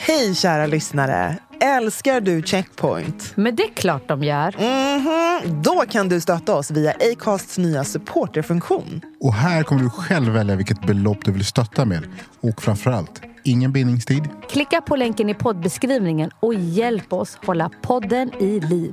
Hej kära lyssnare! Älskar du Checkpoint? Men det är klart de gör. Mhm. Då kan du stötta oss via Acasts nya supporterfunktion. Och här kommer du själv välja vilket belopp du vill stötta med. Och framförallt, ingen bindningstid. Klicka på länken i poddbeskrivningen och hjälp oss hålla podden i liv.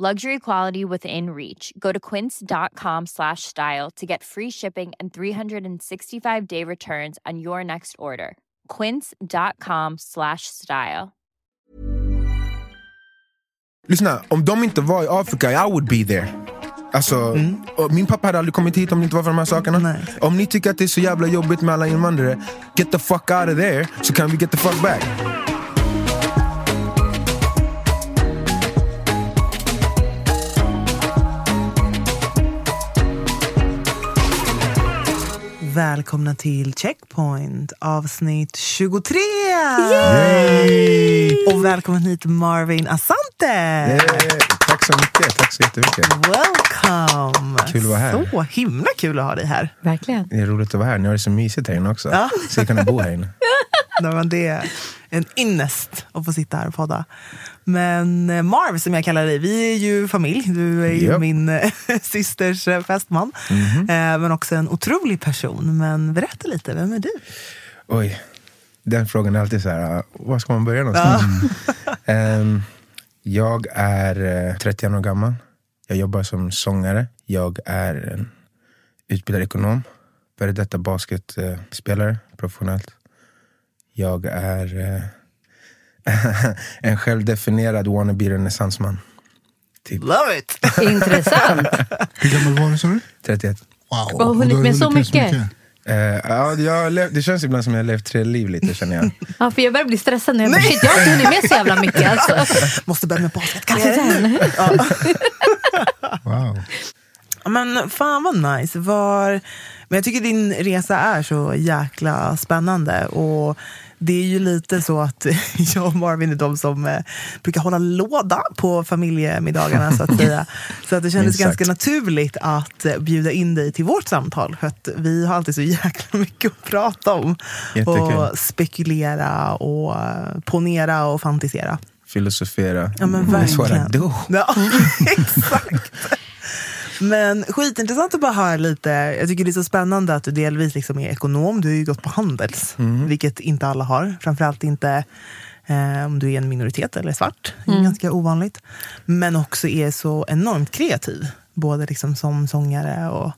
Luxury quality within reach. Go to quince.com slash style to get free shipping and 365 day returns on your next order. Quince.com slash style. Lyssna, om de inte var i Afrika, I would be there. Alltså, och min pappa hade aldrig kommit hit om det inte var för de här sakerna. Nej. Om ni tycker att det är så jävla jobbigt med alla invandrare, get the fuck out of there så kan vi get the fuck back. Välkomna till Checkpoint avsnitt 23! Och välkommen hit Marvin Asante! Yeah, tack så mycket, tack så jättemycket. Welcome! Kul att vara här. Så himla kul att ha dig här. Verkligen. Det är roligt att vara här, ni har det så mysigt här inne också. Ja. Så jag kan bo här inne. Nej, men det är en ynnest att få sitta här och podda. Men eh, Marv, som jag kallar dig, vi är ju familj. Du är ju Japp. min eh, systers eh, fästman. Mhm. Eh, Men också en otrolig person. Men berätta lite, vem är du? Oj, den frågan är alltid så här, uh, var ska man börja någonstans? Ehm, jag är eh, 31 år gammal. Jag jobbar som sångare. Jag är en utbildad ekonom. Före detta basketspelare professionellt. Jag är eh, en självdefinierad wannabe renässansman. Typ Love it! Intressant. Hur gammal var du sa du? 31. Wow. Och har hunnit med så hunnit mycket. Eh, ja, jag levt, det känns ibland som jag har levt tre liv lite känner jag. Ja, för jag börjar bli stressad när jag bara, shit, jag har inte hunnit med så jävla mycket. Alltså. Måste börja med basket. Kanske sen. Wow. Ja, Men fan vad nice. Var... Men jag tycker din resa är så jäkla spännande. Och det är ju lite så att jag och Marvin är de som eh, brukar hålla låda på familjemiddagarna så att säga. Så att det kändes sagt. ganska naturligt att eh, bjuda in dig till vårt samtal. För att vi har alltid så jäkla mycket att prata om. Jättekul. Och spekulera och eh, ponera och fantisera. Filosofera. Ja men That's what I verkligen. do. Ja, exakt. Men skitintressant att bara höra lite. Jag tycker det är så spännande att du delvis liksom är ekonom. Du har ju gått på Handels, vilket inte alla har. Framförallt inte eh, om du är en minoritet eller svart. Det är ganska ovanligt. Men också är så enormt kreativ. Både liksom som sångare och...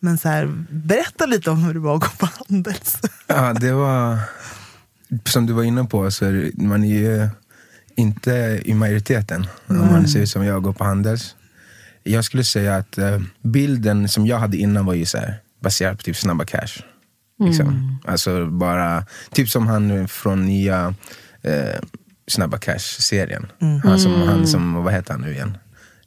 Men så här, berätta lite om hur det var att gå på Handels. Ja, det var... Som du var inne på, så är det- man är ju inte i majoriteten om man ser ut som jag och går på Handels. Jag skulle säga att eh, bilden som jag hade innan var ju så här, baserad på typ Snabba Cash. Liksom. Alltså bara, typ som han från nya eh, Snabba Cash-serien. Han, som, han som, vad heter han nu igen?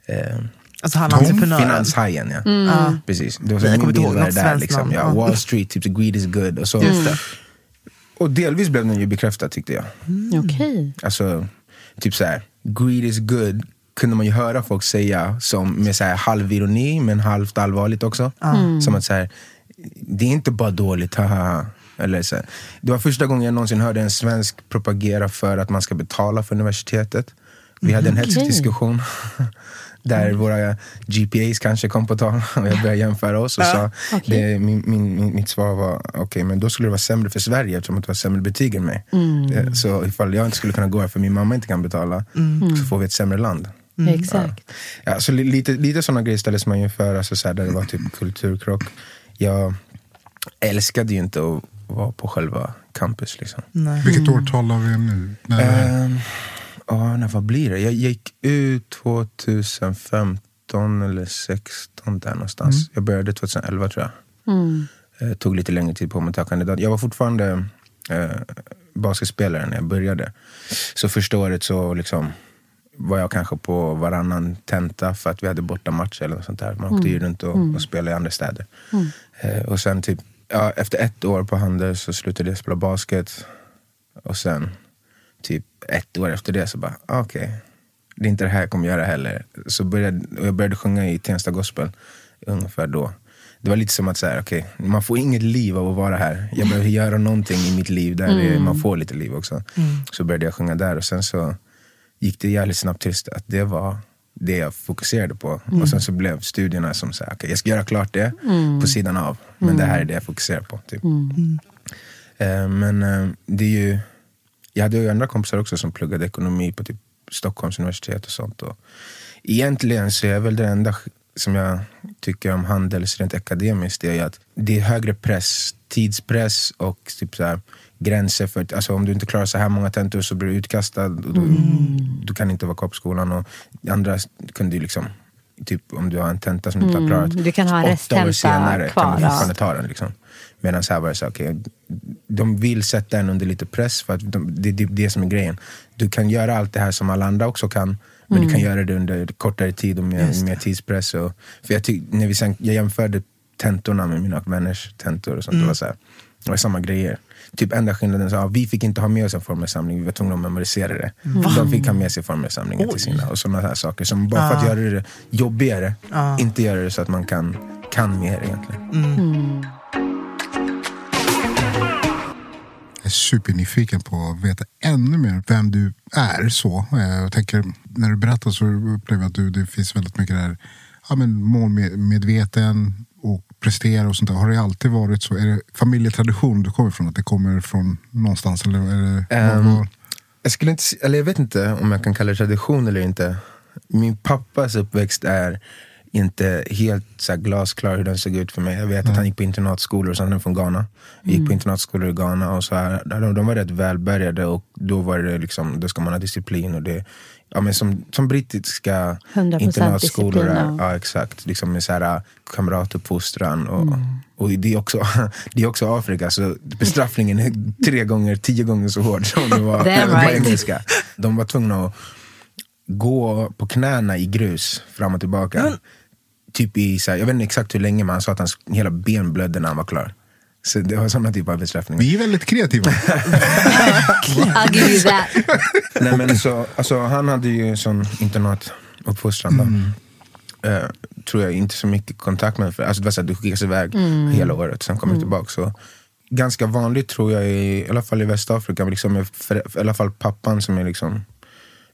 Eh, Alltså han entreprenören. Finanshajen, ja. Ja. Precis. Det var så min bild var det där. Liksom. Ja. Wall Street, typ greed is good. Och, så. och delvis blev den ju bekräftad tyckte jag. Okej. Alltså, typ så här, greed is good kunde man ju höra folk säga som med så här halv ironi men halvt allvarligt också. Som att så här, det är inte bara dåligt, haha. Eller så här. Det var första gången jag någonsin hörde en svensk propagera för att man ska betala för universitetet. Vi hade en hätsk Okej. diskussion Där våra GPAs kanske kom på tal och jag började jämföra oss. Och sa, det, min, min, min, mitt svar var, okej okay, men då skulle det vara sämre för Sverige eftersom att det var sämre betyg än mig. Eh, Så ifall jag inte skulle kunna gå här för min mamma inte kan betala, så får vi ett sämre land. Exakt. Ja, så li- lite, lite sådana grejer ställdes man ju för, alltså så här, där det var typ kulturkrock. Jag älskade ju inte att vara på själva campus. Liksom. Nej. Vilket år talar vi om nu? När, Ehm, ja, när, vad blir det? Jag gick ut 2015 eller 16 där någonstans. Jag började 2011 tror jag. Eh, tog lite längre tid på mig att ta kandidat. Jag var fortfarande eh, basketspelare när jag började. Så första året så liksom var jag kanske på varannan tenta för att vi hade borta matcher eller något sånt där. Man åkte ju runt och, och spelade i andra städer. Eh, och sen typ, ja, efter ett år på Handels så slutade jag spela basket. Och sen typ ett år efter det så bara, ah, okej, det är inte det här jag kommer göra heller. Så började, jag började sjunga i Tensta Gospel ungefär då. Det var lite som att säga, okej, man får inget liv av att vara här. Jag behöver göra någonting i mitt liv där det, man får lite liv också. Så började jag sjunga där och sen så gick det jävligt snabbt tills att det var det jag fokuserade på. Och sen så blev studierna som så här, okej, jag ska göra klart det på sidan av. Men det här är det jag fokuserar på. Typ. Eh, men eh, det är ju, jag hade ju andra kompisar också som pluggade ekonomi på typ Stockholms universitet och sånt. Och egentligen så är väl det enda som jag tycker om Handels rent akademiskt det är ju att det är högre press, tidspress och typ så här, gränser för att alltså, om du inte klarar så här många tentor så blir du utkastad. Och du, du kan inte vara kvar på skolan. Och andra kunde ju liksom, typ om du har en tenta som du inte har klarat. Du kan ha åtta år senare kvar, kan du fortfarande ta den. Liksom. Medan här var det så, okej, de vill sätta en under lite press för att de, det är det, det som är grejen. Du kan göra allt det här som alla andra också kan, men Mm. du kan göra det under kortare tid och med mer tidspress. Och, för jag, tyck, när vi sen, jag jämförde tentorna med mina vänners tentor och sånt. Mm. Det, var så här, det var samma grejer. Typ enda skillnaden så, ja, vi fick inte ha med oss en formelsamling, vi var tvungna att memorisera det. De fick ha med sig formelsamlingen till sina och sådana här saker. Som bara för att göra det jobbigare, inte göra det så att man kan, kan mer egentligen. Jag är supernyfiken på att veta ännu mer vem du är. så. Eh, Jag tänker, när du berättar så upplever jag att du, det finns väldigt mycket där, ja, men målmedveten prestera och sånt där. Har det alltid varit så? Är det familjetradition du kommer ifrån? Att det kommer från någonstans? Eller är det, Ehm, vad- vad- Jag, skulle inte, eller jag vet inte om jag kan kalla det tradition eller inte. Min pappas uppväxt är inte helt så här glasklar hur den såg ut för mig. Jag vet att han gick på internatskolor, och sen han är från Ghana. Gick på internatskolor i Ghana och så här, de, de var rätt välbärgade och då var det liksom, då ska man ha disciplin. Och det, ja, men som, som brittiska 100% internatskolor är. ja. Exakt. Liksom med så här, äh, kamratuppfostran. Och, och det, är också, det är också Afrika, så bestraffningen är tre gånger, tio gånger så hård som det var Damn på right. engelska. De var tvungna att gå på knäna i grus fram och tillbaka. Typ i, så här, jag vet inte exakt hur länge, men han sa att hans hela ben blödde när han var klar. Så det var sådana typer av bestraffningar. Vi är väldigt kreativa. I'll give you that. Nej, men så, alltså, han hade ju sån internatuppfostran. då. Eh, tror jag inte så mycket kontakt med. För, alltså, det var så att du skickas iväg hela året, sen kommer du tillbaka. Så, ganska vanligt tror jag, i, i alla fall i Västafrika, liksom, för, i alla fall pappan som är liksom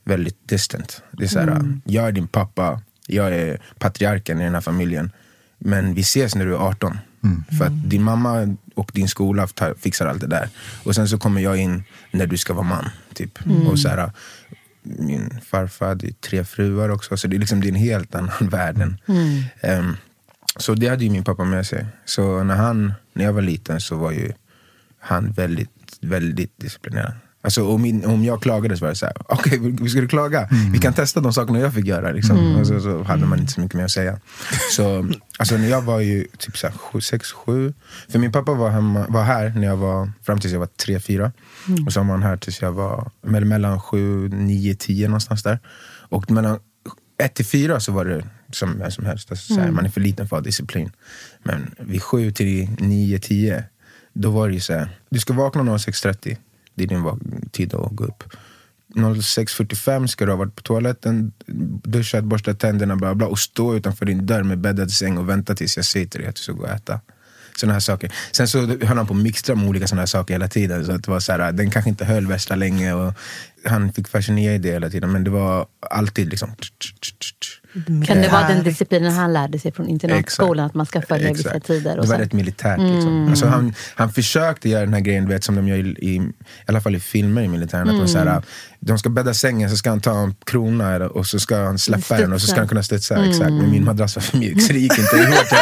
väldigt distant. Det är så här, Jag är din pappa, jag är patriarken i den här familjen. Men vi ses när du är 18. För att din mamma och din skola tar, fixar allt det där. Och sen så kommer jag in när du ska vara man. Typ. Och så här, min farfar hade tre fruar också, så det är, liksom, det är en helt annan värld. än- Ehm, så det hade ju min pappa med sig. Så när, han, när jag var liten så var ju han väldigt, väldigt disciplinerad. Alltså, om, min, om jag klagade så var det så här, okej, okay, ska du klaga? Vi kan testa de sakerna jag fick göra. Liksom. Och så, så hade man inte så mycket mer att säga. Så, alltså, när jag var ju typ så här, sju, sex, sju. För min pappa var, hemma, var här när jag var, fram tills jag var tre, fyra. Och sen var han här tills jag var mell- mellan sju, nio, tio någonstans där. Och mellan ett till fyra så var det som vem som helst. Alltså, så här, Man är för liten för att ha disciplin. Men vid sju till nio, tio, då var det ju så här. Du ska vakna 06.30. Det är din tid att gå upp. 06.45 ska du ha varit på toaletten, duschat, borstat tänderna bla bla och stå utanför din dörr med bäddad säng och vänta tills jag säger till dig att du ska gå och äta. Såna här saker. Sen så höll han på att mixtra med olika såna här saker hela tiden. Så att det var så här, den kanske inte höll värsta länge. Och han fick färska nya idéer hela tiden. Men det var alltid liksom... Kan det vara den disciplinen han lärde sig från internatskolan? Att man ska följa Exakt. vissa tider? Och det var så? rätt militärt. Liksom. Alltså han, han försökte göra den här grejen vet, som de gör i, i, i alla fall i filmer i militären. Att de, så här, de ska bädda sängen, så ska han ta en krona och så ska han släppa den och så ska han kunna studsa. Exakt. Men min madrass var för mjuk så det gick inte.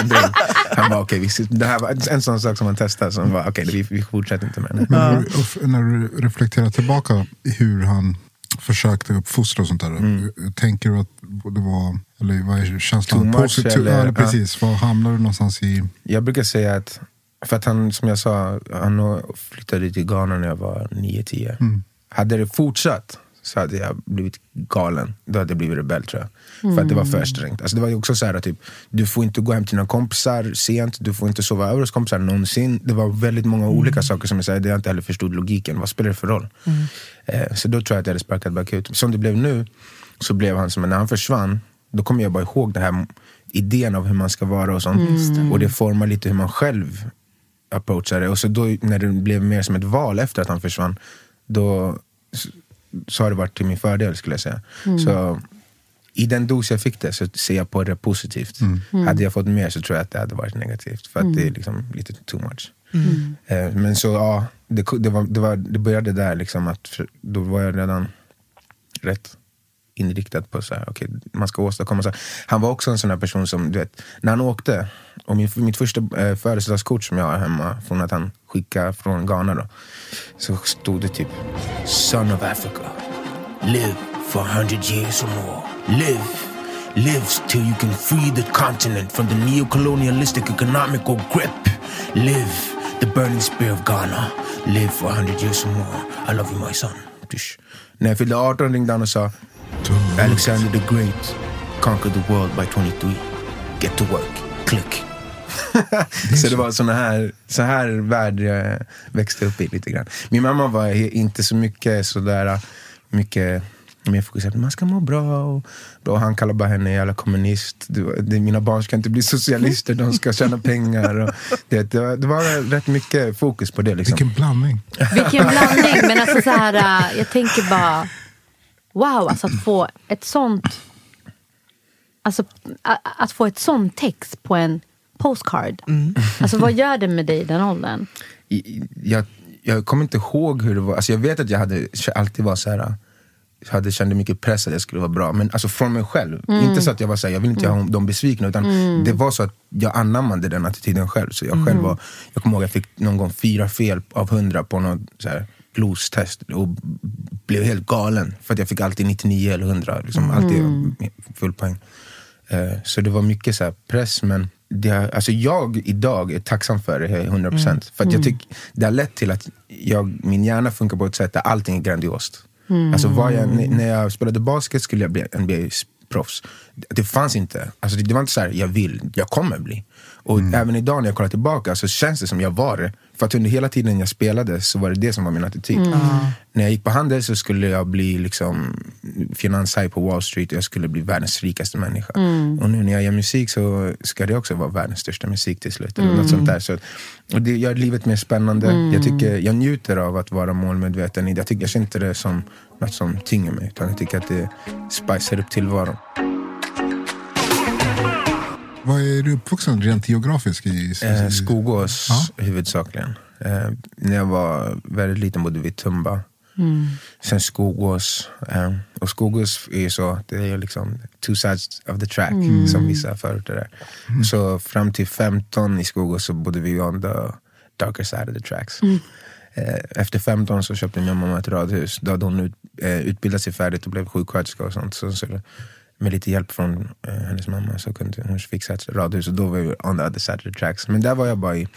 Drog. Han var okej, okay, det här var en sån sak som man testade. Som var okej, okay, vi, vi fortsätter inte med den. Men när, du, och när du reflekterar tillbaka hur han försökte uppfostra och sånt där. Tänker du att det var, eller vad är känslan? Too much, Positiv- eller- ja, eller precis. Var hamnar du någonstans i? Jag brukar säga att, för att han som jag sa, han flyttade till Ghana när jag var 9-10. Hade det fortsatt så hade jag blivit galen. Då hade jag blivit rebell tror jag. För att det var för strängt. Alltså, det var också så här, typ, du får inte gå hem till dina kompisar sent, du får inte sova över hos kompisar någonsin. Det var väldigt många olika saker som jag säger, det jag inte heller förstod logiken. Vad spelar det för roll? Eh, så då tror jag att jag hade sparkat bakut. Som det blev nu, så blev han som, när han försvann, då kommer jag bara ihåg det här idén av hur man ska vara och sånt. Och det formar lite hur man själv approachar det. Och så då när det blev mer som ett val efter att han försvann, då så har det varit till min fördel skulle jag säga. Så i den dos jag fick det så ser jag på det positivt. Hade jag fått mer så tror jag att det hade varit negativt. För att det är liksom lite too much. Eh, Men så ja, det, det, var, det, var, det började där liksom att för- då var jag redan rätt inriktad på så här, okay, man ska åstadkomma så här. Han var också en sån här person som, du vet, när han åkte, och min, mitt första eh, födelsedagskort som jag har hemma, från att han skickade från Ghana då, så stod det typ Son of Africa, live for a hundred years or more. Live, live till you can free the continent from the neo-colonialistic economical grip. Live, the burning spear of Ghana. Live for a hundred years or more. I love you my son. Tysch. När jag fyllde 18 ringde han och sa Alexander the Great conquered the world by 23. Get to work. Click. så det var såna här, så här värld jag växte upp i lite grann. Min mamma var inte så mycket sådär, mycket mer fokuserad på man ska må bra. Och, och han kallade bara henne jävla kommunist. Du, det, mina barn ska inte bli socialister, de ska tjäna pengar. Och, det, det, var, det var rätt mycket fokus på det. Liksom. Vilken blandning. Vilken blandning. Men alltså så här, äh, jag tänker bara, wow, alltså att få ett sånt, alltså att få ett sånt text på en postcard. Alltså vad gör det med dig i den åldern? Jag, jag kommer inte ihåg hur det var. Alltså jag vet att jag hade, alltid var så här. Hade, kände mycket press att jag skulle vara bra. Men alltså från mig själv. Inte så att jag var så här, jag vill inte göra dem besvikna. Utan det var så att jag anammade den attityden själv. Så jag själv var, jag kommer ihåg jag fick någon gång fyra fel av hundra på något så här glostest. Och blev helt galen. För att jag fick alltid 99 eller 100. Liksom, Alltid full poäng. Eh, Så det var mycket så här press, men det, alltså jag idag är tacksam för det, 100%. procent För att jag tycker det har lett till att jag, min hjärna funkar på ett sätt där allting är grandiost. Mm. Alltså var jag, när jag spelade basket skulle jag bli NBA-proffs. Det fanns inte. Alltså det, det var inte så här, jag vill, jag kommer bli. Och även idag när jag kollar tillbaka så känns det som jag var det. För att under hela tiden jag spelade så var det det som var min attityd. När jag gick på handel så skulle jag bli liksom finanshaj på Wall Street och jag skulle bli världens rikaste människa. Och nu när jag gör musik så ska det också vara världens största musik till slut. Eller något sånt där. Så, och det gör livet mer spännande. Jag, tycker, jag njuter av att vara målmedveten. Jag, tycker, jag ser inte det som något som tynger mig. Utan jag tycker att det spicar upp tillvaron. Var är du uppvuxen rent geografiskt? I, Eh, i- Skogås Ja. huvudsakligen. Eh, när jag var väldigt liten bodde vi i Tumba. Sen Skogås. Eh, och Skogås är ju så, det är liksom two sides of the track som vissa förorter är. Så fram till 15 i Skogås så bodde vi on the darker side of the tracks. Eh, Efter 15 så köpte min mamma ett radhus. Då hade hon ut, eh, utbildat sig färdigt och blev sjuksköterska och sånt. Så, så, med lite hjälp från eh, hennes mamma så kunde hon fixa ett radhus. Och då var vi on the other side of the tracks. Men där var jag bara i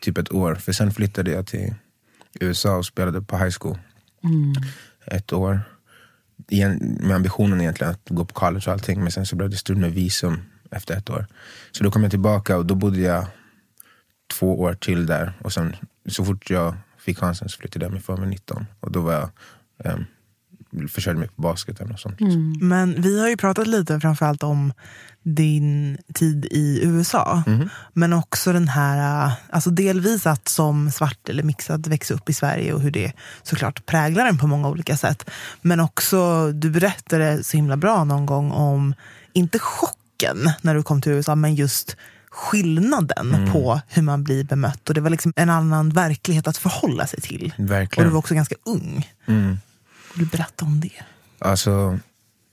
typ ett år. För sen flyttade jag till USA och spelade på high school. Ett år. Igen, med ambitionen egentligen att gå på college och allting. Men sen så blev det strul med visum efter ett år. Så då kom jag tillbaka och då bodde jag två år till där. Och sen så fort jag fick chansen så flyttade jag mig för mig 19. Och då var jag ehm, försörjde mig på basketen och sånt. Men vi har ju pratat lite framförallt om din tid i USA. Men också den här, alltså delvis att som svart eller mixad växa upp i Sverige och hur det såklart präglar en på många olika sätt. Men också, du berättade så himla bra någon gång om, inte chocken när du kom till USA, men just skillnaden på hur man blir bemött. Och det var liksom en annan verklighet att förhålla sig till. Och Verkligen. du var också ganska ung. Mm. Vill du berätta om det? Alltså,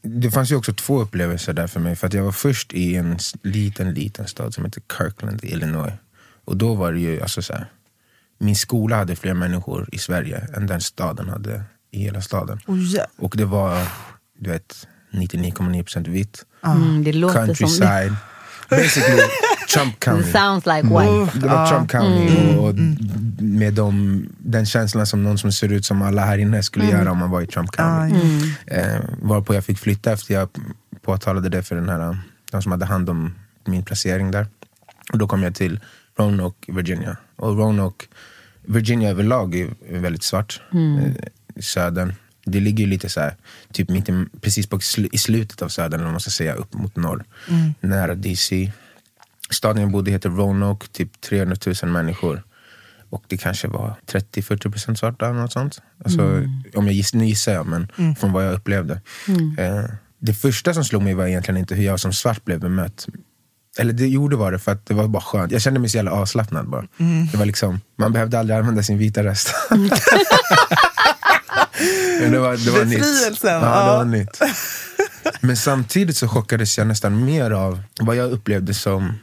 det fanns ju också två upplevelser där för mig. För att jag var först i en liten, liten stad som heter Kirkland i Illinois. Och då var det ju, alltså så här, min skola hade fler människor i Sverige än den staden hade i hela staden. Oh, ja. Och det var, du vet, 99,9% vitt. Mm, det låter som det. Countryside. Basically Trump County. sounds like white. Det var Trump County och, och med de, den känslan som någon som ser ut som alla här inne skulle göra om man var i Trump County. Eh, varpå jag fick flytta efter jag påtalade det för den här, de som hade hand om min placering där. Och då kom jag till Roanoke, Virginia. Och Roanoke, Virginia överlag är väldigt svart. Eh, i södern. Det ligger ju lite så här, typ mitt i, precis på, sl- i slutet av södern, om man ska säga, upp mot norr. Nära DC. Staden jag bodde heter Roanoke, typ 300 000 människor. Och det kanske var 30-40 procent svarta eller något sånt. Alltså, Om jag giss, nu gissar jag, men från vad jag upplevde. Eh, det första som slog mig var egentligen inte hur jag som svart blev bemött. Eller det gjorde var det för att det var bara skönt. Jag kände mig så jävla avslappnad bara. Det var liksom, man behövde aldrig använda sin vita röst. Men det var, det var nytt. Befrielsen, Ja, det ja. var nytt. Men samtidigt så chockades jag nästan mer av vad jag upplevde som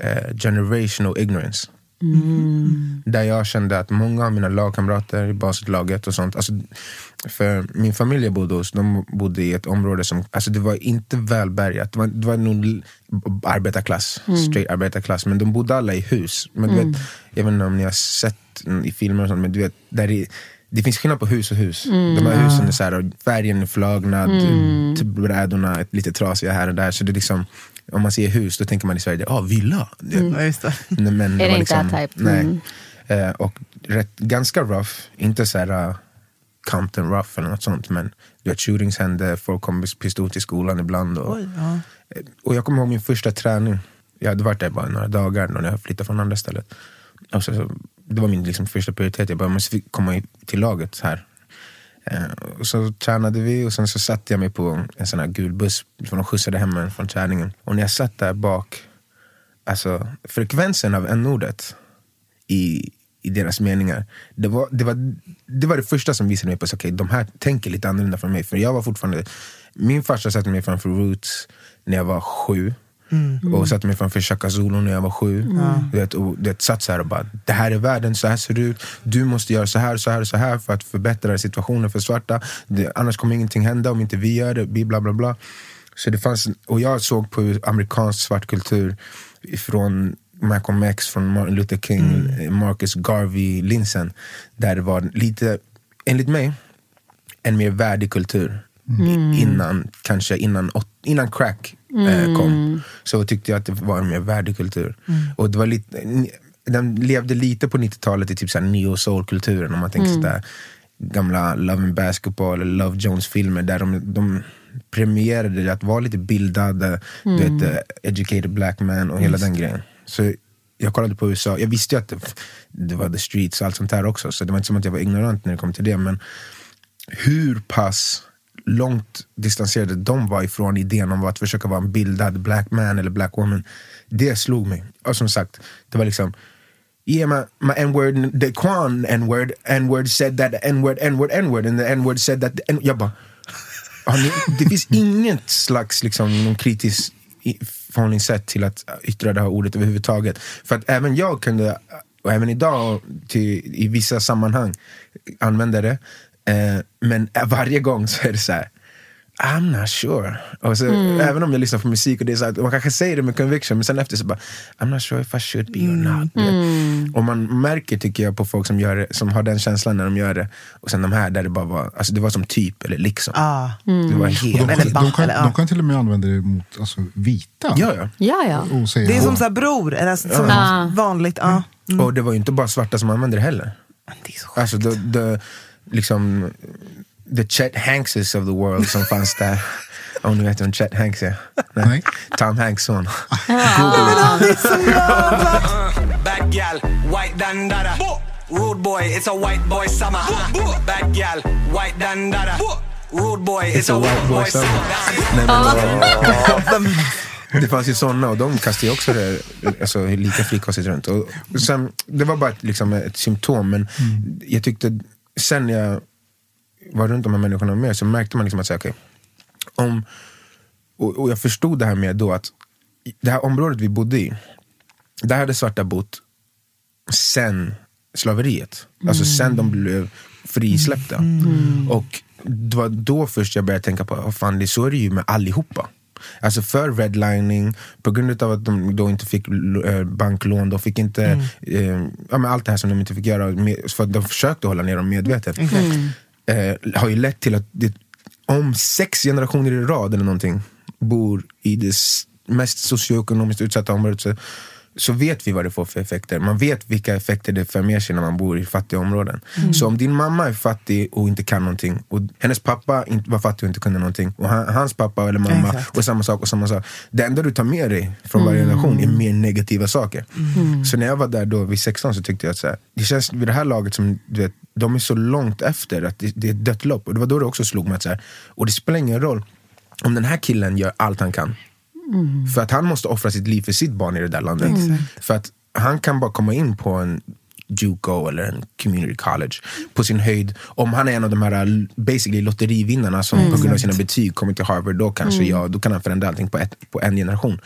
eh, generational ignorance. Där jag kände att många av mina lagkamrater i basketlaget och sånt, alltså, för min familj jag bodde hos, de bodde i ett område som, alltså det var inte välbärgat, det var, det var nog arbetarklass, straight arbetarklass, men de bodde alla i hus. Men du vet, jag vet inte om ni har sett mm, i filmer och sånt, men du vet, där i, det finns skillnad på hus och hus. De här husen är så här, färgen är förlagnad, typ brädorna är lite trasiga här och där. Så det är liksom, om man ser hus, då tänker man i Sverige, ah, villa. Ja, just det. Men det var inte that type? Nej. Mm. Eh, och rätt, ganska rough, inte så här uh, Compton rough eller något sånt. Men du vet, shootings hände, folk kom med pistol till skolan ibland. Och, Oj, ja. eh, och jag kommer ihåg min första träning. Jag hade varit där bara några dagar när jag flyttade från andra stället. Och så, så, det var min liksom, första prioritet. Jag bara, jag måste komma till laget här. Och så tränade vi och sen så satte jag mig på en sån här gul buss. För de skjutsade hem mig från träningen. Och när jag satt där bak, alltså frekvensen av n-ordet i, i deras meningar. Det var det, var, det var det första som visade mig på att okay, de här tänker lite annorlunda från mig. För jag var fortfarande, min farsa satte mig framför Roots när jag var sju. Och satte mig framför Chaka Zulu när jag var sju. Du vet, och du vet, satt så här och bara, det här är världen, så här ser det ut. Du måste göra så här, så här, så här för att förbättra situationen för svarta. Det, annars kommer ingenting hända om inte vi gör det. Bla, bla, bla. Så det fanns, och jag såg på amerikansk svart kultur från Malcolm X, från Martin Luther King, Marcus Garvey-linsen. Där det var lite, enligt mig, en mer värdig kultur. I- Innan, kanske innan, innan crack eh, kom. Så tyckte jag att det var en mer värdig kultur. Och det var lite, den levde lite på 90-talet i typ neo-soul-kulturen. Om man tänker sådär gamla Love and Basketball eller Love Jones-filmer där de, de premierade att vara lite bildade, du vet, eh, educated black man och hela den grejen. Så jag kollade på USA, jag visste ju att det, det var the streets och allt sånt där också, så det var inte som att jag var ignorant när det kom till det. Men hur pass långt distanserade de var ifrån idén om att försöka vara en bildad black man eller black woman. Det slog mig. Och som sagt, det var liksom Yeah, my, my N-word, the Quan N-word, N-word said that N-word, N-word, N-word, and the N-word said that the N Jag bara, det finns inget slags liksom, någon kritisk i- förhållningssätt till att yttra det här ordet överhuvudtaget. För att även jag kunde, och även idag till, i vissa sammanhang, använda det. Eh, men varje gång så är det så här. I'm not sure. Och så, Även om jag lyssnar på musik och det är så här, man kanske säger det med conviction men sen efter så bara I'm not sure if I should be or not. Och man märker tycker jag på folk som, gör det, som har den känslan när de gör det. Och sen de här där det bara var, alltså det var som typ eller liksom. Ah. Det var Och helt... de, Eller de, kan, eller, de kan till och med använda det mot alltså, vita. Ja, ja. Ja, ja. Och säga, Det är som "Ja, så här bror, eller alltså, som Ja. vanligt. Ja. Och det var ju inte bara svarta som använde det heller. Det är så sjukt. Alltså det, det, liksom, the Chet Hankses of the world som fanns där. Om ni vet vem Chet Hanks är? Nej. Tom Hanks son. Bad gal, white dandada. Rude boy, it's a white boy summer. Bad gal, white dandada. Rude boy, it's, a white boy summer. Nej, men, det fanns ju såna och de kastade ju också det, alltså, lika frikostigt runt. Och, och sen, det var bara ett, liksom, ett symptom, men jag tyckte sen när jag var runt de här människorna mer så märkte man liksom att säga, okay, om, och, och jag förstod det här med då att det här området vi bodde i, där hade svarta bott sen slaveriet. Alltså sen de blev frisläppta. Och det var då först jag började tänka på, oh, fan, det, så är det ju med allihopa. Alltså för redlining, på grund av att de då inte fick eh, banklån, de fick inte, eh, ja, men allt det här som de inte fick göra, för att de försökte hålla ner dem medvetet. Eh, har ju lett till att det, om sex generationer i rad eller någonting bor i det mest socioekonomiskt utsatta området så, vet vi vad det får för effekter. Man vet vilka effekter det för med sig när man bor i fattiga områden. Så om din mamma är fattig och inte kan någonting och hennes pappa inte var fattig och inte kunde någonting och han, hans pappa eller mamma Exakt. och samma sak och samma sak. Det enda du tar med dig från varje generation är mer negativa saker. Så när jag var där då vid 16 så tyckte jag att så här, det känns vid det här laget som du vet, de är så långt efter att det, det är ett dött lopp. Och det var då det också slog mig att så här, och det spelar ingen roll om den här killen gör allt han kan. För att han måste offra sitt liv för sitt barn i det där landet. För att han kan bara komma in på en Juco eller en community college på sin höjd. Om han är en av de här l- basically lotterivinnarna som på grund av sina betyg kommer till Harvard, då kanske ja, då kan han förändra allting på, ett, på en generation.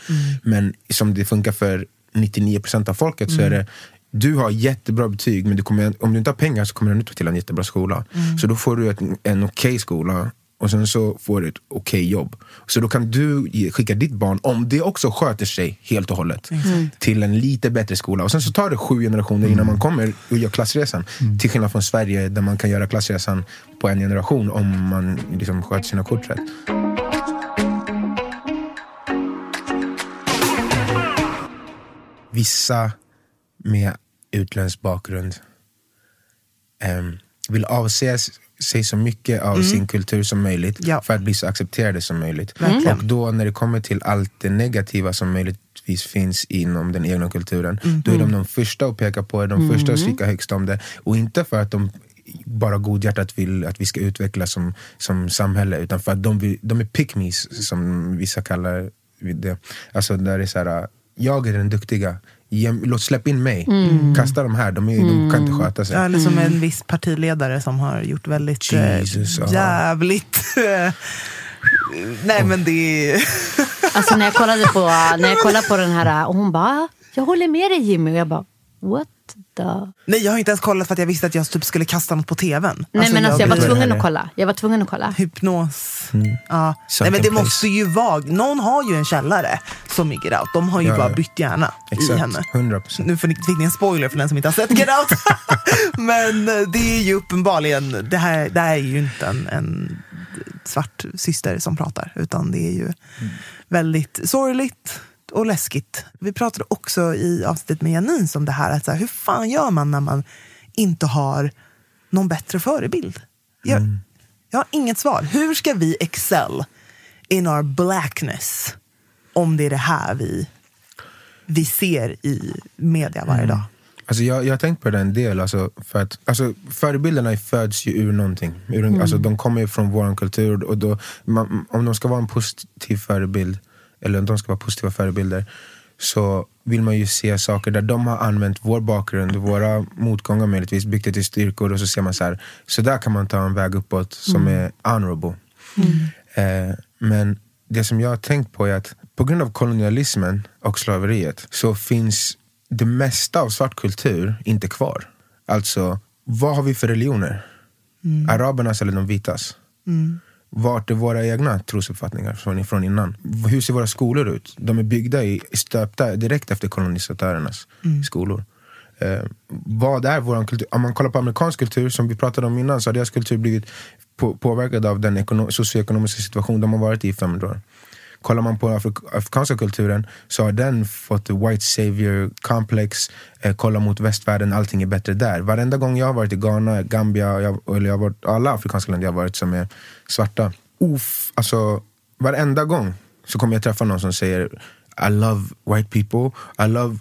Men som det funkar för 99% av folket så är det du har jättebra betyg men du kommer, om du inte har pengar så kommer du inte till en jättebra skola. Så då får du ett, en okej skola och sen så får du ett okej jobb. Så då kan du ge- skicka ditt barn, om det också sköter sig helt och hållet, till en lite bättre skola. Och sen så tar det sju generationer innan man kommer och gör klassresan. Till skillnad från Sverige där man kan göra klassresan på en generation om man liksom sköter sina kort rätt. Vissa med utländsk bakgrund ehm, vill avse sig så mycket av sin kultur som möjligt Ja. för att bli så accepterade som möjligt. Verkligen. Och då när det kommer till allt det negativa som möjligtvis finns inom den egna kulturen, då är de de första att peka på det, de första att skrika högst om det. Och inte för att de bara godhjärtat vill att vi ska utvecklas som, som samhälle, utan för att de, vill, de är pick som vissa kallar det. Alltså där är så här, jag är den duktiga, låt släpp in mig, kasta de här, de, är, de kan inte sköta sig. Ja, eller som en viss partiledare som har gjort väldigt eh, Jesus, ja. jävligt... eh, nej men det är... Alltså när jag kollade på, när jag kollade på den här och hon bara, jag håller med dig Jimmy. Och jag bara, what the... Nej jag har inte ens kollat för att jag visste att jag typ skulle kasta något på tvn. Nej men alltså jag var tvungen att kolla. Jag var tvungen att kolla. Hypnos. Mm. Ja. Nej, men det place. måste ju vara... Någon har ju en källare som i Get Out. De har ju Ja, bara ja. bytt hjärna i Exakt, henne. 100%. Nu fick ni en spoiler för den som inte har sett Get Out. men eh, det är ju uppenbarligen... Det här, det här är ju inte en, en svart syster som pratar. Utan det är ju väldigt sorgligt och läskigt. Vi pratade också i avsnittet med Janins om det här. Att så här hur fan gör man när man inte har någon bättre förebild? Jag, jag har inget svar. Hur ska vi excel in our blackness om det är det här vi, vi ser i media varje dag? Alltså jag, jag har tänkt på det en del. Alltså för att, alltså förebilderna föds ju ur någonting. Ur en, alltså de kommer ju från vår kultur. Och då, man, om de ska vara en positiv förebild, eller de ska vara positiva förebilder, så vill man ju se saker där de har använt vår bakgrund, våra motgångar möjligtvis, byggt det till styrkor och så ser man så här, så där kan man ta en väg uppåt som är honorable. Eh, men det som jag har tänkt på är att på grund av kolonialismen och slaveriet så finns det mesta av svart kultur inte kvar. Alltså, vad har vi för religioner? Arabernas eller de vitas? Vart är våra egna trosuppfattningar från, från innan? Hur ser våra skolor ut? De är byggda i, stöpta direkt efter kolonisatörernas skolor. Eh, vad är vår kultur? Om man kollar på amerikansk kultur, som vi pratade om innan, så har deras kultur blivit på, påverkad av den ekono- socioekonomiska situation de har varit i i 500 år kollar man på afrik- afrikanska kulturen så har den fått white savior complex, eh, kolla mot västvärlden, allting är bättre där. Varenda gång jag har varit i Ghana, Gambia, jag, eller jag har varit, alla afrikanska länder jag har varit som är svarta. Uff, alltså varenda gång så kommer jag träffa någon som säger I love white people, I love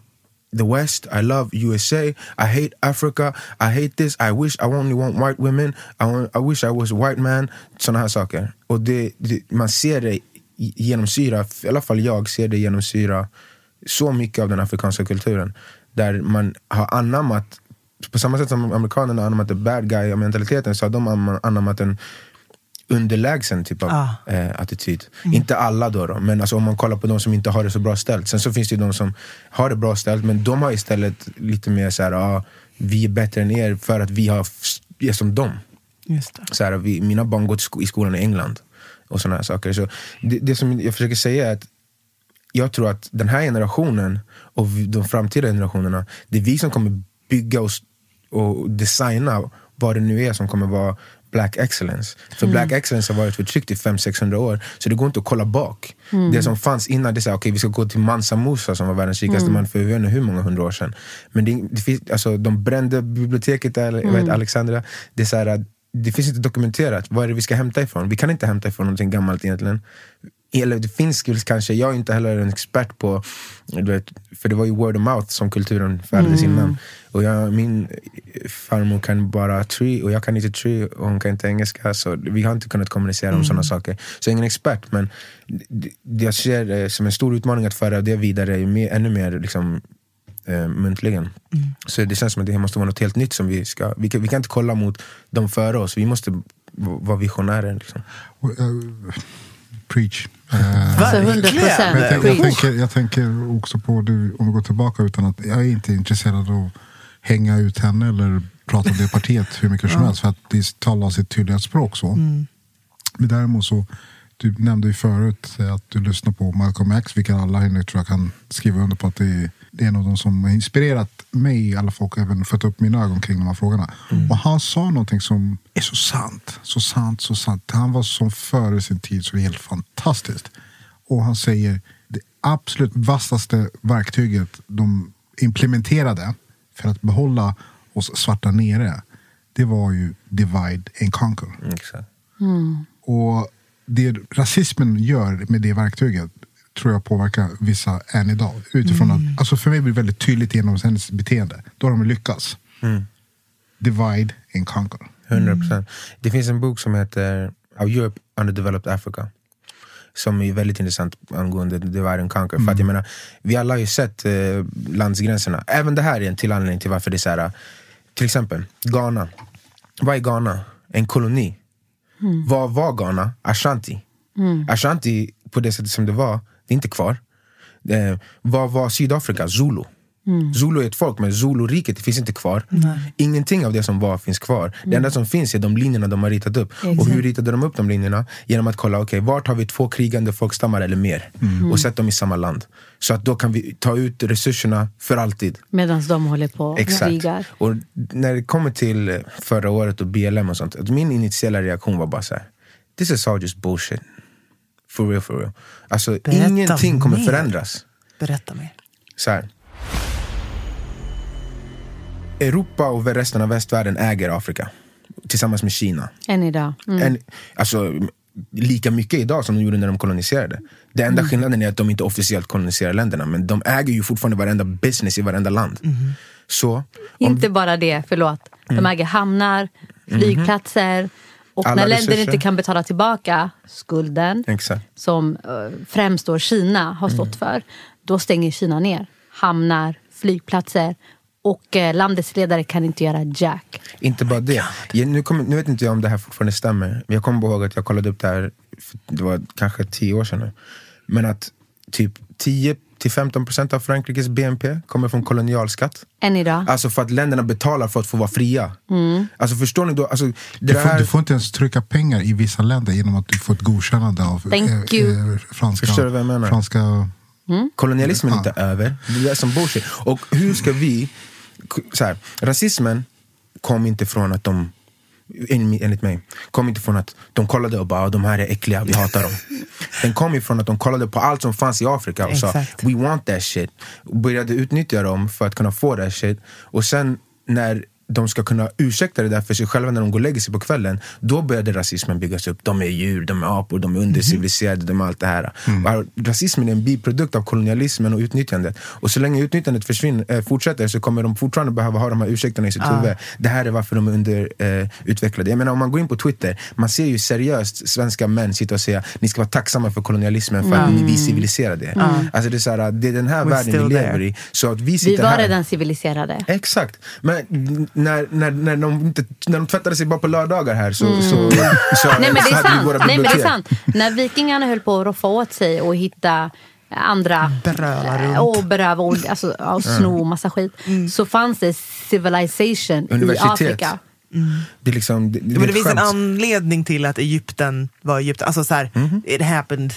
the West. I love USA. I hate Africa. I hate this. I wish I only want white women. I, want, I wish I was a white man. Såna här saker. Och det, det, man ser det genomsyra, i alla fall jag ser det genomsyra så mycket av den afrikanska kulturen. Där man har anammat, på samma sätt som amerikanerna har anammat the bad guy mentaliteten så har de am- anammat en underlägsen typ av Ah. eh, attityd. Inte alla då, då men alltså, om man kollar på de som inte har det så bra ställt. Sen så finns det de som har det bra ställt men de har istället lite mer så här, ah, vi är bättre än er för att vi har är som dem. Just det. Så här, vi, mina barn går i skolan i England och såna här saker. Så det, det som jag försöker säga är att jag tror att den här generationen och de framtida generationerna, det är vi som kommer bygga och, och designa vad det nu är som kommer vara black excellence. För black excellence har varit förtryckt i 500-600 år, så det går inte att kolla bak. Det som fanns innan, det är såhär, okej vi ska gå till Mansa Musa som var världens rikaste man för jag vet inte hur många hundra år sedan. Men det, det finns, alltså, de brände biblioteket där, vet, Alexandria. Det, är så här, att det finns inte dokumenterat, vad är det vi ska hämta ifrån? Vi kan inte hämta ifrån någonting gammalt egentligen eller det finns kanske, jag är inte heller en expert på, du vet, för det var ju word of mouth som kulturen färdades innan. Och jag, min farmor kan bara tree och jag kan inte tree och hon kan inte engelska så vi har inte kunnat kommunicera om sådana saker. Så jag är ingen expert men det, det jag ser eh, som en stor utmaning att föra det vidare ännu mer liksom, eh, muntligen. Så det känns som att det måste vara något helt nytt som vi ska, vi kan, vi kan inte kolla mot de före oss, vi måste vara visionärer. Liksom. Eh, preach. Eh, Alltså 100 Men jag, procent. tänker, jag, tänker, jag tänker också på, du, om vi går tillbaka utan att jag är inte intresserad av att hänga ut henne eller prata om det partiet hur mycket som helst för att det talar sitt tydliga språk så. Men däremot så, du nämnde ju förut att du lyssnar på Malcolm X, vilket alla här nu tror jag kan skriva under på att det är, det är en av de som har inspirerat mig i alla fall och även fått upp mina ögon kring de här frågorna. Och han sa någonting som är så sant, så sant, så sant. Han var som före sin tid så det är helt fantastiskt. Och han säger det absolut vassaste verktyget de implementerade för att behålla oss svarta nere, det var ju divide and conquer. Exakt. Och det rasismen gör med det verktyget tror jag påverkar vissa än idag. Utifrån att, alltså för mig blir det väldigt tydligt genom hennes beteende. Då har de lyckats. Divide and conquer. 100 procent. Det finns en bok som heter How Europe Underdeveloped Africa. Som är väldigt intressant angående divide and conquer. För att jag menar, vi alla har ju sett eh, landsgränserna. Även det här är en till anledning till varför det är så här. Till exempel Ghana. Vad är Ghana? En koloni. Vad var Ghana? Ashanti. Ashanti, på det sättet som det var, det är inte kvar. Eh, vad var Sydafrika? Zulu. Zulu är ett folk, men Zulu-riket finns inte kvar. Ingenting av det som var finns kvar. Det enda som finns är de linjerna de har ritat upp. Och hur ritade de upp de linjerna? Genom att kolla, okej, vart har vi två krigande folkstammar eller mer? Och sätta dem i samma land. Så att då kan vi ta ut resurserna för alltid. Medan de håller på och Exakt. krigar. Och när det kommer till förra året och BLM och sånt, att min initiala reaktion var bara så här. This is all just bullshit. For real, for real. Alltså Berätta ingenting kommer mer. förändras. Berätta mer. Så här. Europa och resten av västvärlden äger Afrika. Tillsammans med Kina. Än idag. Mm. En, alltså, lika mycket idag som de gjorde när de koloniserade. Det enda Mm. skillnaden är att de inte officiellt koloniserar länderna. Men de äger ju fortfarande varenda business i varenda land. Så, om, Inte bara det, förlåt. De äger hamnar, flygplatser. Och Alla när länder resurser. inte kan betala tillbaka skulden exakt. som eh, främst då Kina har stått för, då stänger Kina ner hamnar, flygplatser och eh, landets ledare kan inte göra jack. Inte bara det. Jag, nu, kommer, nu vet inte jag om det här fortfarande stämmer. Men jag kommer ihåg att jag kollade upp det här, för det var kanske tio år sedan nu. Men att typ 10-15% av Frankrikes BNP kommer från kolonialskatt. Än idag. Alltså för att länderna betalar för att få vara fria. Alltså förstår ni då? Alltså, det Du får, här, du får inte ens trycka pengar i vissa länder genom att du får ett godkännande av Thank you. franska... Förstår du vad jag menar? franska Kolonialismen är inte över. Det är som bullshit. Och hur ska vi... Så här, rasismen kom inte från att de en- enligt mig, kom inte från att de kollade och bara "Ah, de här är äckliga, vi hatar dem. Den kom ifrån att de kollade på allt som fanns i Afrika och sa Exakt. we want that shit. Och började utnyttja dem för att kunna få that shit. Och sen när de ska kunna ursäkta det där för sig själva när de går och lägger sig på kvällen, då började rasismen byggas upp. De är djur, de är apor, de är underciviliserade, de är allt det här. Och Rasismen är en biprodukt av kolonialismen och utnyttjandet. Och så länge utnyttjandet försvinner, äh, fortsätter så kommer de fortfarande behöva ha de här ursäkterna i sitt huvud. Det här är varför de är underutvecklade. Eh, utvecklade. jag menar om man går in på Twitter, man ser ju seriöst svenska män sitta och säga ni ska vara tacksamma för kolonialismen för att ni vi civiliserade er. Alltså det, är så här, det är den här We're världen vi lever there. i. Så att vi Vi sitter var här. redan civiliserade. Exakt. Men när, när, när, de inte, när de tvättade sig bara på lördagar här så, så, så, Mm. Nej men det så är hade vi sant. Nej, men det är sant. När vikingarna höll på att roffa åt sig och hitta andra runt. och beröva och, alltså, och sno massa skit. Så fanns det civilization i. Afrika. Det, är liksom, det, det, är Men det finns en skämt. anledning till att Egypten var Egypten. Alltså så här, Mhm. it happened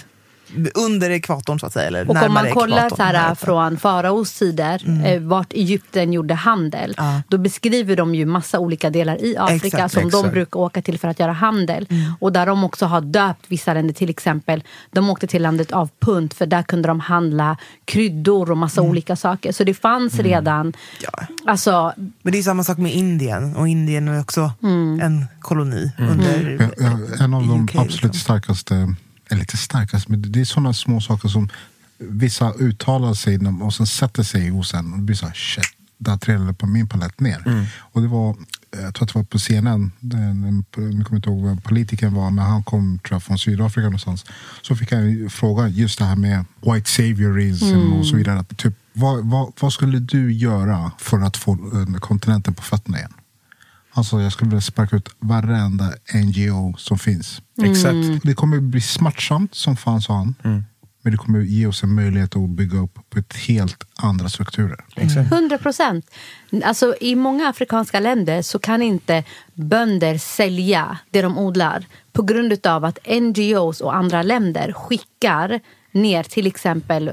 under ekvatorn så att säga. Eller Och om man kollar så här, från faraos tider, eh, vart Egypten gjorde handel, Ja. då beskriver de ju massa olika delar i Afrika Exakt, som de exakt. brukar åka till för att göra handel. Och där de också har döpt vissa länder, till exempel, de åkte till landet av Punt för där kunde de handla kryddor och massa olika saker. Så det fanns redan, Ja. alltså, Men det är samma sak med Indien. Och Indien är också Mm. en koloni under Ja, ja, en av de UK, absolut liksom. starkaste, eller inte starkaste, men det är sådana små saker som vissa uttalar sig om och sen sätter sig hos en och det blir så här, shit, där trillade på min palett ner. Och det var, jag tror att det var på CNN, den, nu kommer inte ihåg vem politikern var, men han kom tror jag, från Sydafrika någonstans. Så fick han ju fråga just det här med white saviorism och så vidare. Typ, vad, vad, vad skulle du göra för att få eh, kontinenten på fötterna igen? Alltså jag skulle vilja sparka ut varenda NGO som finns. Exakt. Det kommer bli smärtsamt som fan sa han. Men det kommer ge oss en möjlighet att bygga upp på ett helt andra strukturer. Exakt. 100 procent. Alltså, I många afrikanska länder så kan inte bönder sälja det de odlar på grund av att NGOs och andra länder skickar ner till exempel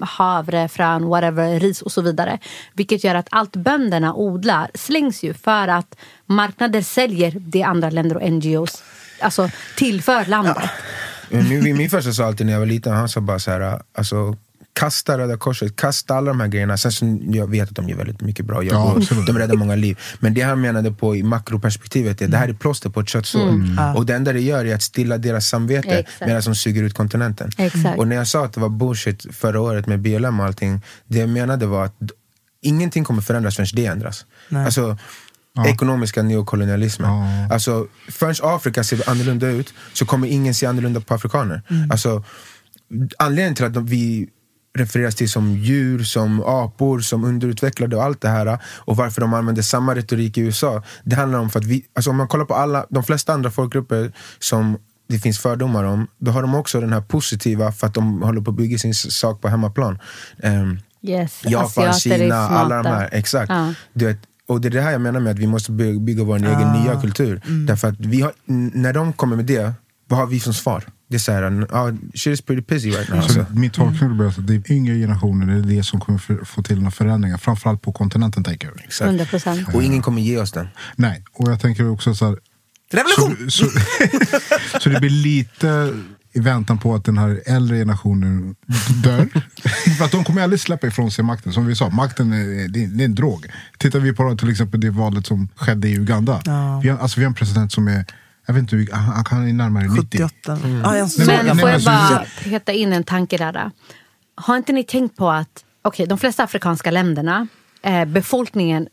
havre, frön, whatever, ris och så vidare. Vilket gör att allt bönderna odlar slängs ju för att marknader säljer det andra länder och NGOs alltså, tillför landet. Men Min, min farsa sa alltid när jag var liten, han sa bara så här, alltså Kasta Röda Korset, kasta alla de här grejerna. Sen så, jag vet att de gör väldigt mycket bra jobb Ja, och de räddar många liv. Men det han menade på i makroperspektivet är det här är plåster på ett köttsår. Och det enda det gör är att stilla deras samvete Exakt. medan de suger ut kontinenten. Exakt. Och när jag sa att det var bullshit förra året med BLM och allting, det jag menade var att ingenting kommer förändras förrän det ändras. Nej. Alltså, Ekonomiska neokolonialismen. Ja. Alltså, förrän Afrika ser annorlunda ut så kommer ingen se annorlunda på afrikaner. Alltså, anledningen till att vi refereras till som djur, som apor, som underutvecklade och allt det här och varför de använder samma retorik i USA. Det handlar om för att vi, alltså om man kollar på alla, de flesta andra folkgrupper som det finns fördomar om, då har de också den här positiva för att de håller på att bygga sin sak på hemmaplan. Ehm, Yes, Japan, Kina, alla de här. Exakt. Ja. Du vet, och det är det här jag menar med att vi måste by- bygga vår egen nya kultur. Därför att vi har, när de kommer med det, vad har vi som svar? Det är såhär, ah, shit is pretty busy right now. Så Alltså. min tolkning blir att det är yngre generationer, det är det som kommer få till några förändringar. Framförallt på kontinenten tänker jag. Exakt. 100 procent. Och ingen kommer ge oss den. Nej, och jag tänker också så här, Revolution! Så, så, så det blir lite i väntan på att den här äldre generationen dör. För att de kommer aldrig släppa ifrån sig makten. Som vi sa, makten är, det är, det är en drog. Tittar vi på till exempel det valet som skedde i Uganda. Ja. Vi, har, alltså, vi har en president som är, jag vet inte, han, kan är närmare 90. 78. Ja, jag såg Nej, Men men- får jag alltså, bara peta in en tanke där? Har inte ni tänkt på att okay, de flesta afrikanska länderna, eh, befolkningen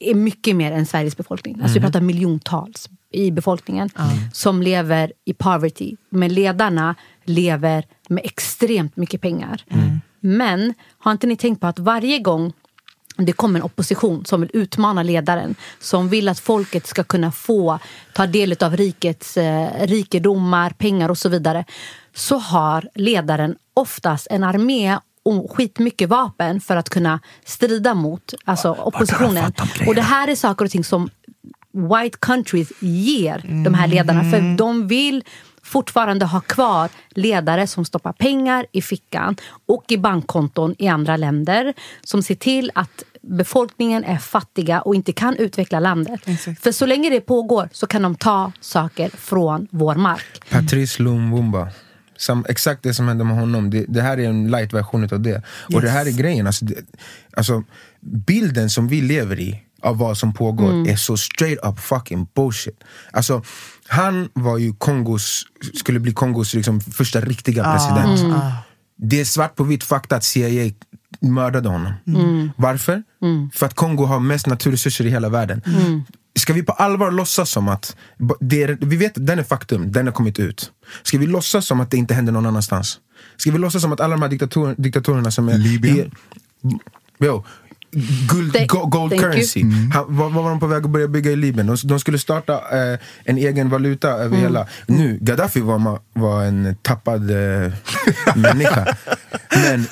är mycket mer än Sveriges befolkning. Alltså Vi pratar miljontals i befolkningen som lever i poverty. Men ledarna lever med extremt mycket pengar. Men har inte ni tänkt på att varje gång det kommer en opposition som vill utmana ledaren som vill att folket ska kunna få ta del av rikets eh, rikedomar, pengar och så vidare så har ledaren oftast en armé skitmycket vapen för att kunna strida mot alltså, oppositionen. Och det här är saker och ting som white countries ger de här ledarna. För de vill fortfarande ha kvar ledare som stoppar pengar i fickan och i bankkonton i andra länder. Som ser till att befolkningen är fattiga och inte kan utveckla landet. Exakt. För så länge det pågår så kan de ta saker från vår mark. Patrice Lumumba. Sam, exakt det som hände med honom, det, det här är en light version av det. Och det här är grejen, alltså, det, alltså, bilden som vi lever i av vad som pågår är så straight up fucking bullshit. Alltså, han var ju Kongos, skulle bli Kongos liksom, första riktiga president. Det är svart på vitt fakta att CIA mördade honom. Varför? För att Kongo har mest naturresurser i hela världen. Ska vi på allvar låtsas som att, det är, vi vet att den är faktum, den har kommit ut. Ska vi låtsas som att det inte händer någon annanstans? Ska vi låtsas som att alla de här diktator, diktatorerna som är... Libyen. är- Jo, guld, Thank- gold thank currency. Han, vad, vad var de på väg att börja bygga i Libyen? De, de skulle starta eh, en egen valuta över Mm. hela... Nu, Gaddafi var, var en tappad eh, människa. Men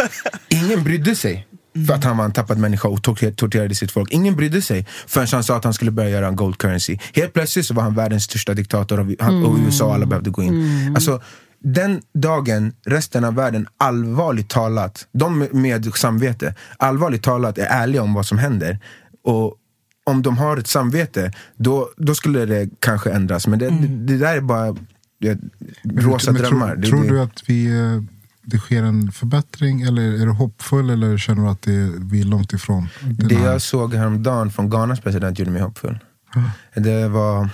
ingen brydde sig. För att han var en tappad människa och torter- torterade sitt folk. Ingen brydde sig förrän han sa att han skulle börja göra en gold currency. Helt plötsligt så var han världens största diktator och, han, och USA och alla behövde gå in. Alltså, den dagen resten av världen allvarligt talat, de med- samvete, allvarligt talat är ärliga om vad som händer. Och om de har ett samvete, då, då skulle det kanske ändras. Men det, det, det där är bara det, rosa Men drömmar. Tror, Det- tror det- du att vi, eh, det sker en förbättring eller är du hoppfull eller känner du att det, vi är långt ifrån? Det här- jag såg häromdagen från Ghanas president gjorde mig hoppfull. Det var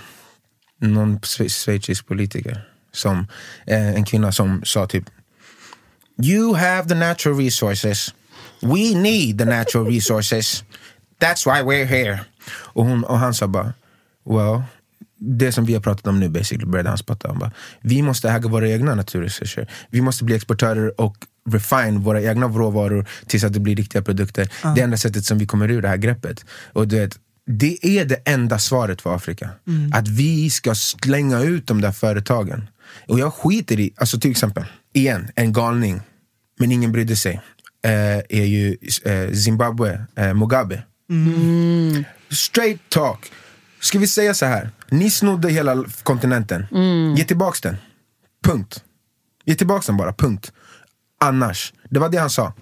någon schwe- schweizisk politiker, som, eh, en kvinna som sa typ You have the natural resources. We need the natural resources. That's why we're here. Och, hon, och han sa bara, well, det som vi har pratat om nu basically, började han spotta. Han bara, vi måste äga våra egna naturresurser. Vi måste bli exportörer och refine våra egna råvaror tills att det blir riktiga produkter. Det är enda sättet som vi kommer ur det här greppet. Och du vet, det är det enda svaret för Afrika. Att vi ska slänga ut de där företagen. Och jag skiter i, alltså till exempel, igen, en galning, men ingen brydde sig, eh, är ju eh, Zimbabwe, eh, Mugabe. Straight talk. Ska vi säga så här? Ni snodde hela kontinenten. Ge tillbaks den. Punkt. Ge tillbaks den bara, punkt. Annars. Det var det han sa.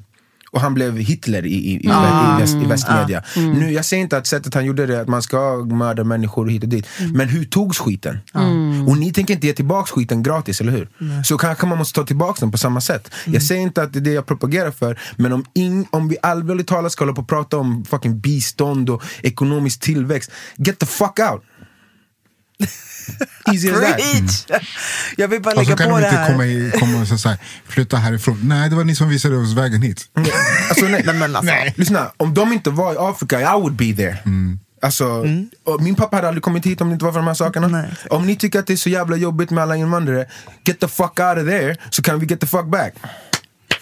Och han blev Hitler i, i, i, i, väst, i västmedia. Nu, jag säger inte att sättet han gjorde det, att man ska mörda människor hit och dit. Men hur togs skiten? Och ni tänker inte ge tillbaks skiten gratis, eller hur? Så kanske man måste ta tillbaks den på samma sätt. Jag säger inte att det är det jag propagerar för, men om, ing, om vi allvarligt talat ska hålla på och prata om fucking bistånd och ekonomisk tillväxt, get the fuck out! Easy as that. Preach! Jag vill bara Alltså lägga kan på de det inte här. komma, i, komma och säga så här, flytta härifrån. Nej, det var ni som visade oss vägen hit. Alltså, nej, Nej, men alltså. Lyssna, om de inte var i Afrika, I would be there. Alltså, och min pappa hade aldrig kommit hit om det inte var för de här sakerna. Nej. Om ni tycker att det är så jävla jobbigt med alla invandrare, get the fuck out of there, så kan vi get the fuck back.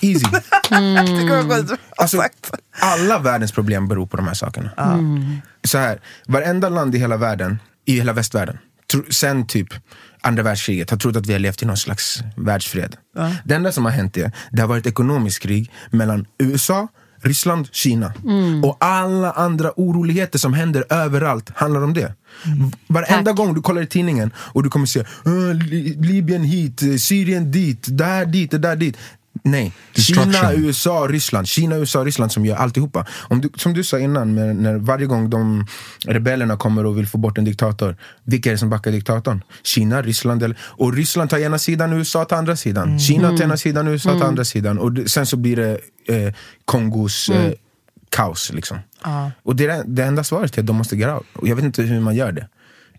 Easy. Ut. Alltså, alla världens problem beror på de här sakerna. Så här, varenda land i hela världen, i hela västvärlden, sen typ andra världskriget, har trott att vi har levt i någon slags världsfred. Det enda som har hänt är, det har varit ekonomiskt krig mellan USA, Ryssland, Kina. Och alla andra oroligheter som händer överallt handlar om det. Varenda Tack. gång du kollar i tidningen och du kommer se "Äh, Li- Libyen hit, Syrien dit, där dit, där dit. Nej. Kina, USA, Ryssland. Kina, USA, Ryssland som gör alltihopa. Om du, som du sa innan, när, när varje gång de rebellerna kommer och vill få bort en diktator, vilka är det som backar diktatorn? Kina, Ryssland eller, och Ryssland tar ena sidan, USA tar andra sidan. Kina tar ena sidan, USA tar andra sidan. Och sen så blir det eh, Kongos eh, kaos. Liksom. Och det är det- enda svaret till att de måste get out. Och jag vet inte hur man gör det.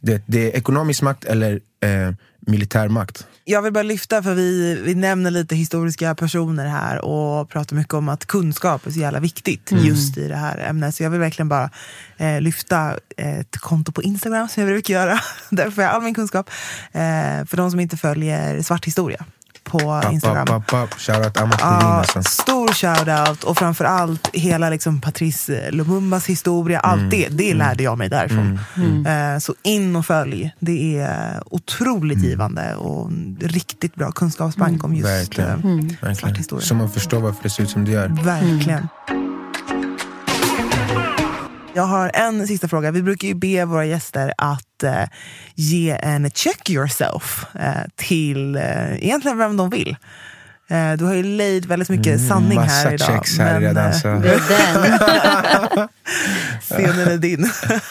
Det, det är ekonomisk makt eller eh, militär makt. Jag vill bara lyfta, för vi, vi nämner lite historiska personer här och pratar mycket om att kunskap är så jävla viktigt just i det här ämnet. Så jag vill verkligen bara eh, lyfta ett konto på Instagram som jag brukar göra. Där får jag all min kunskap. Eh, för de som inte följer Svart historia på Instagram. pop, pop, pop. Shoutout Amat Ja, Levin alltså. stor shoutout och framförallt hela liksom Patrice Lumumbas historia. Mm. Allt det, det lärde jag mig därifrån. Eh, Så in och följ. Det är otroligt Mm. givande och riktigt bra kunskapsbank om just Verkligen. eh, svart historia. Så man förstår varför det ser ut som det gör. Verkligen. Jag har en sista fråga. Vi brukar ju be våra gäster att eh, ge en check yourself eh, till eh, egentligen vem de vill. Eh, du har ju lejd väldigt mycket sanning Mm, massa här idag. checks här redan, eh, så. Det är den. scenen är din.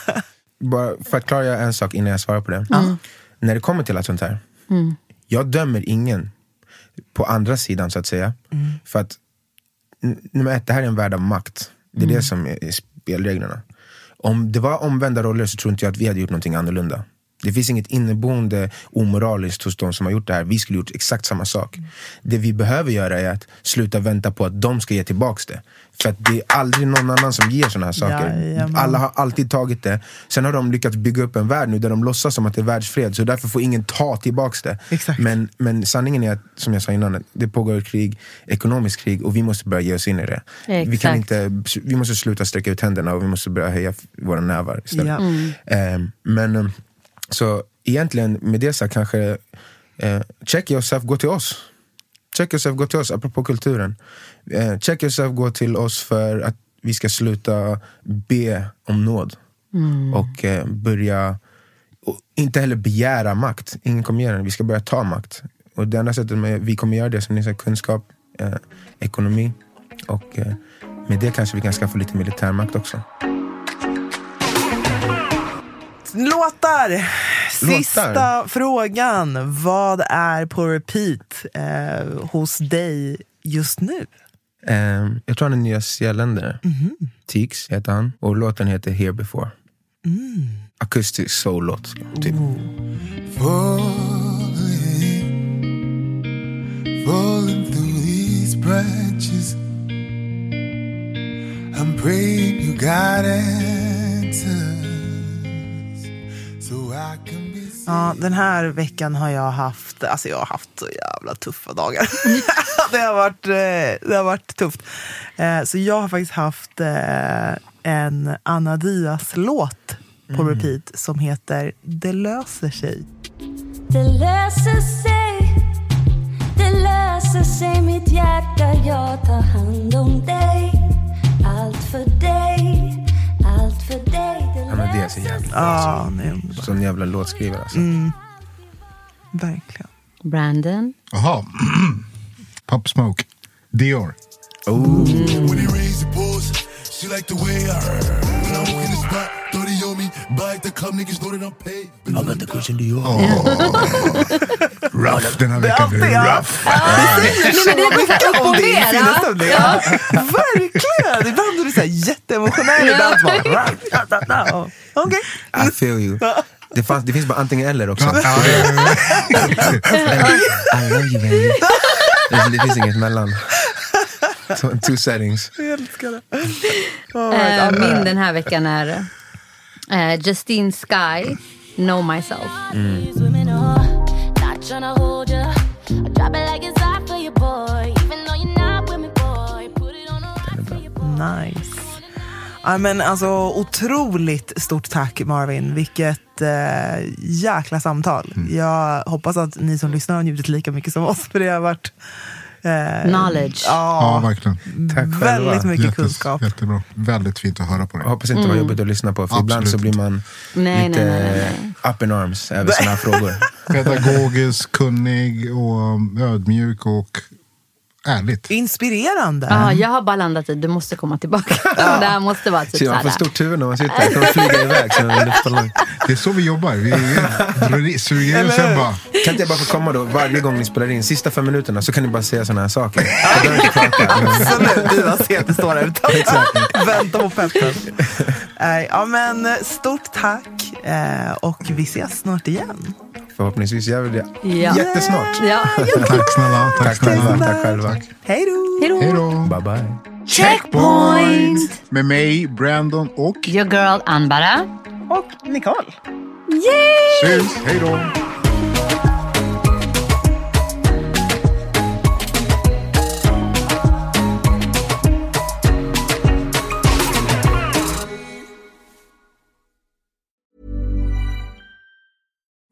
Bara för att klargöra en sak innan jag svarar på det. När det kommer till allt sånt här. Jag dömer ingen på andra sidan så att säga. För att nummer ett, det här är en värld av makt. Det är det som är är spelreglerna. Om det var omvända roller så tror inte jag att vi hade gjort någonting annorlunda. Det finns inget inneboende omoraliskt hos de som har gjort det här. Vi skulle gjort exakt samma sak. Det vi behöver göra är att sluta vänta på att de ska ge tillbaks det. För att det är aldrig någon annan som ger såna här saker. Jajamän. Alla har alltid tagit det. Sen har de lyckats bygga upp en värld nu där de låtsas som att det är världsfred. Så därför får ingen ta tillbaks det. Exakt. Men, men sanningen är att, som jag sa innan, det pågår ett krig, ekonomiskt krig och vi måste börja ge oss in i det. Vi, kan inte, vi måste sluta sträcka ut händerna och vi måste börja höja våra nävar istället. Ja. Ehm, men ehm, så egentligen med det sagt kanske, eh, check yourself, gå till oss. Check yourself, gå till oss, apropå kulturen. Eh, check yourself, gå till oss för att vi ska sluta be om nåd. Och eh, börja, och inte heller begära makt. Ingen kommer göra det, vi ska börja ta makt. Och det enda sättet med, vi kommer göra det som ni säger, kunskap, eh, ekonomi. Och eh, med det kanske vi kan skaffa lite militärmakt också. Låtar! Sista Låtar. frågan. Vad är på repeat eh, hos dig just nu? Eh, jag tror han är nyzeeländare. Mhm. Tix heter han. Och låten heter Here Before. Mm. Akustisk soul-låt. Typ. falling, falling through these branches. I'm praying you got answers, Ja, den här veckan har jag haft, alltså jag har haft så jävla tuffa dagar. det, har varit, eh, det har varit tufft. Eh, Så jag har faktiskt haft eh, en Anna Diaz-låt på repeat som heter Det löser sig. Det löser sig, det löser sig. Mitt hjärta Jag tar hand om dig, allt för dig. Allt för dig, men det är så jävla den är underbar. Sån jävla låtskrivare alltså. Mm. Verkligen. Brandon. Jaha. Pop Smoke. Dior. When he raise the pulls, she like the way I When I walk in the spot, 30 on me, bike the club, niggas know that I'm paid. I got the cushion Dior. Rough. Den här Det är veckan blir alltid rough. Nej, men det är så här upp och ner. ja. Verkligen! Ibland är du så här jätteemotionell, ibland bara... Okej. I feel you. Det, fanns, det finns bara antingen eller också. I love you baby. Det, det finns inget mellan. Two, two settings. Jag älskar det. Eh, min den här veckan är eh, Justine Sky, Know Myself. Boy Nice. Ja, men alltså, otroligt stort tack Marvin. Vilket eh, jäkla samtal. Jag hoppas att ni som lyssnar har njutit lika mycket som oss. För det har varit Knowledge. ja, ja, verkligen. Tack själva. väldigt mycket Jättes, kunskap. jättebra. Väldigt fint att höra på Jag det. hoppas inte det var jobbigt att lyssna på, för ibland så Absolut blir man Nej, lite nej, nej, nej. up in arms över såna här frågor. Pedagogisk, kunnig och ödmjuk och ärligt. Inspirerande. Ja, jag har bara landat i du måste komma tillbaka. det här måste vara typ Så man får stort huvud när man sitter här. Det kommer flyga iväg som en luftballong. Det är så vi jobbar. Vi suger och sen bara... Kan inte jag bara få komma då varje gång ni spelar in, sista fem minuterna, så kan ni bara säga såna här saker. Absolut, du har sett det står där utanför. Vänta på peppen. Ja, men stort tack. Eh, och vi ses snart igen. Förhoppningsvis gör vi det Ja. jättesnart. Ja. Tack snälla. Tack Tack snälla. Tack själva. Hej då! Hej då. Bye bye. Checkpoint! Med mig, Brandon och... Your girl Anbara. Och Nicole. Syns. Hej då.